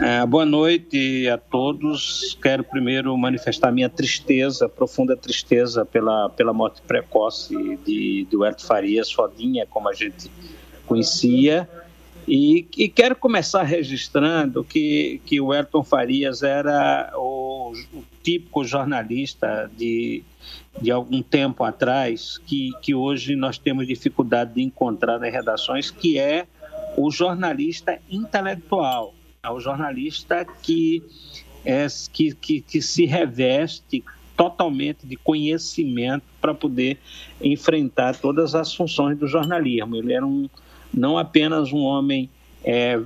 É, boa noite a todos. Quero primeiro manifestar minha tristeza, profunda tristeza pela, pela morte precoce de, de Huerto Farias, Fodinha, como a gente conhecia. E, e, quero começar registrando que, que o Elton Farias era o, o, típico jornalista de, de algum tempo atrás, que, que hoje nós temos dificuldade de encontrar nas redações, que é o jornalista intelectual, é o jornalista que, é, que, que, que se reveste totalmente de conhecimento para poder enfrentar todas as funções do jornalismo. Ele era um não apenas um homem é,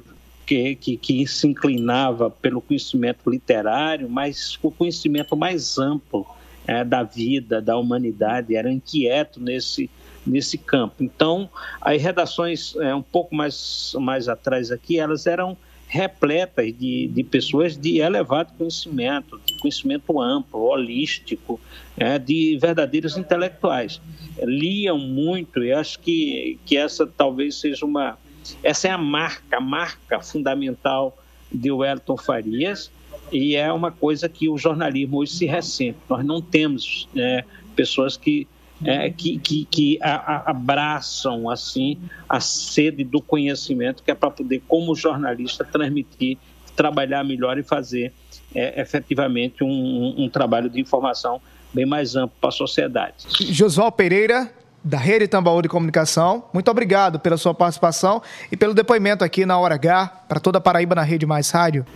que, que, que, se inclinava pelo conhecimento literário, mas o conhecimento mais amplo é, da vida, da humanidade, era inquieto nesse, nesse campo. Então, as redações é, um pouco mais, mais atrás aqui, elas eram repletas de, de pessoas de elevado conhecimento, de conhecimento amplo, holístico, é, de verdadeiros intelectuais. Liam muito e acho que, que essa talvez seja uma. Essa é a marca, a marca fundamental de Wellington Farias e é uma coisa que o jornalismo hoje se ressente. Nós não temos é, pessoas que é, que, que, que a, a, abraçam assim a sede do conhecimento, que é para poder, como jornalista, transmitir, trabalhar melhor e fazer é, efetivamente um, um, um trabalho de informação bem mais amplo para a sociedade. Josual Pereira, da Rede Tambaú de Comunicação, muito obrigado pela sua participação e pelo depoimento aqui na Hora H, para toda a Paraíba na Rede Mais Rádio.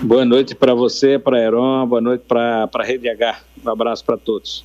Boa noite para você, para a Heron, boa noite para a Rede H. Um abraço para todos.